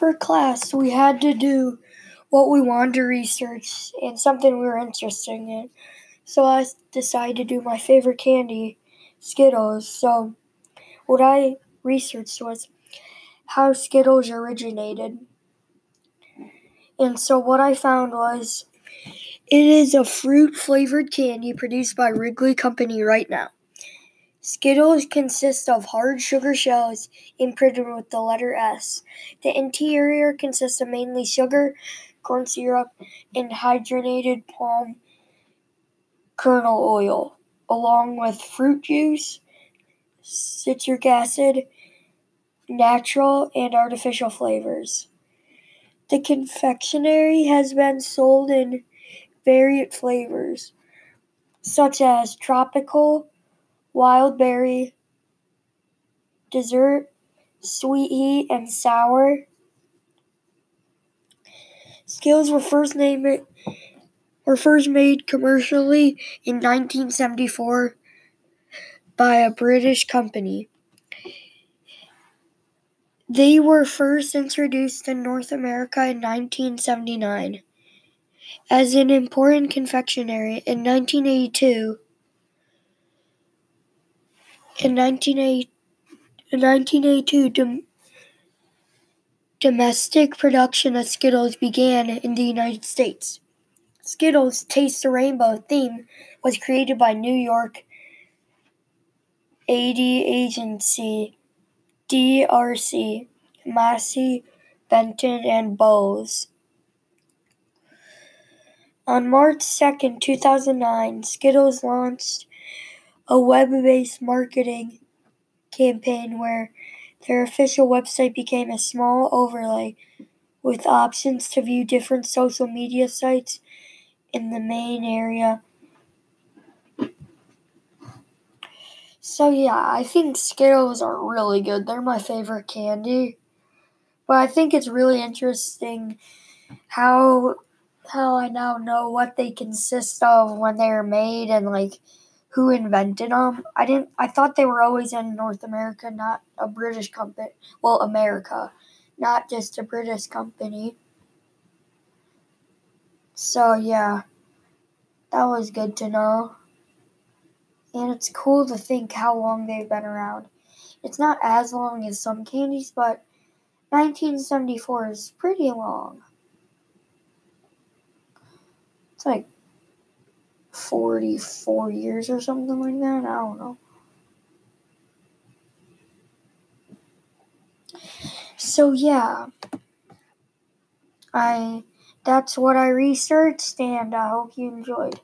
for class, we had to do what we wanted to research and something we were interested in. So I decided to do my favorite candy, Skittles. So what I researched was how Skittles originated. And so what I found was it is a fruit flavored candy produced by Wrigley Company right now. Skittles consist of hard sugar shells imprinted with the letter S. The interior consists of mainly sugar, corn syrup, and hydrogenated palm kernel oil, along with fruit juice, citric acid, natural and artificial flavors. The confectionery has been sold in varied flavors, such as tropical, wild berry, dessert, sweet heat, and sour. Skittles were first named were first made commercially in 1974 by a British company. They were first introduced in North America in 1979 as an important confectionery in 1982. In 1982, dom- domestic production of Skittles began in the United States. Skittles Taste the Rainbow theme was created by New York AD agency DRC, Masius, Benton, and Bowles. On March 2, 2009, Skittles launched a web based marketing campaign where their official website became a small overlay with options to view different social media sites in the main area. So, yeah, I think Skittles are really good. They're my favorite candy. But I think it's really interesting how how I now know what they consist of when they're made and like who invented them. I didn't. I thought they were always in North America, not a British company. Well, America, not just a British company. So yeah, that was good to know. And it's cool to think how long they've been around. It's not as long as some candies, but 1974 is pretty long. It's like 44 years or something like that. I don't know. So yeah, I that's what I researched and I hope you enjoyed.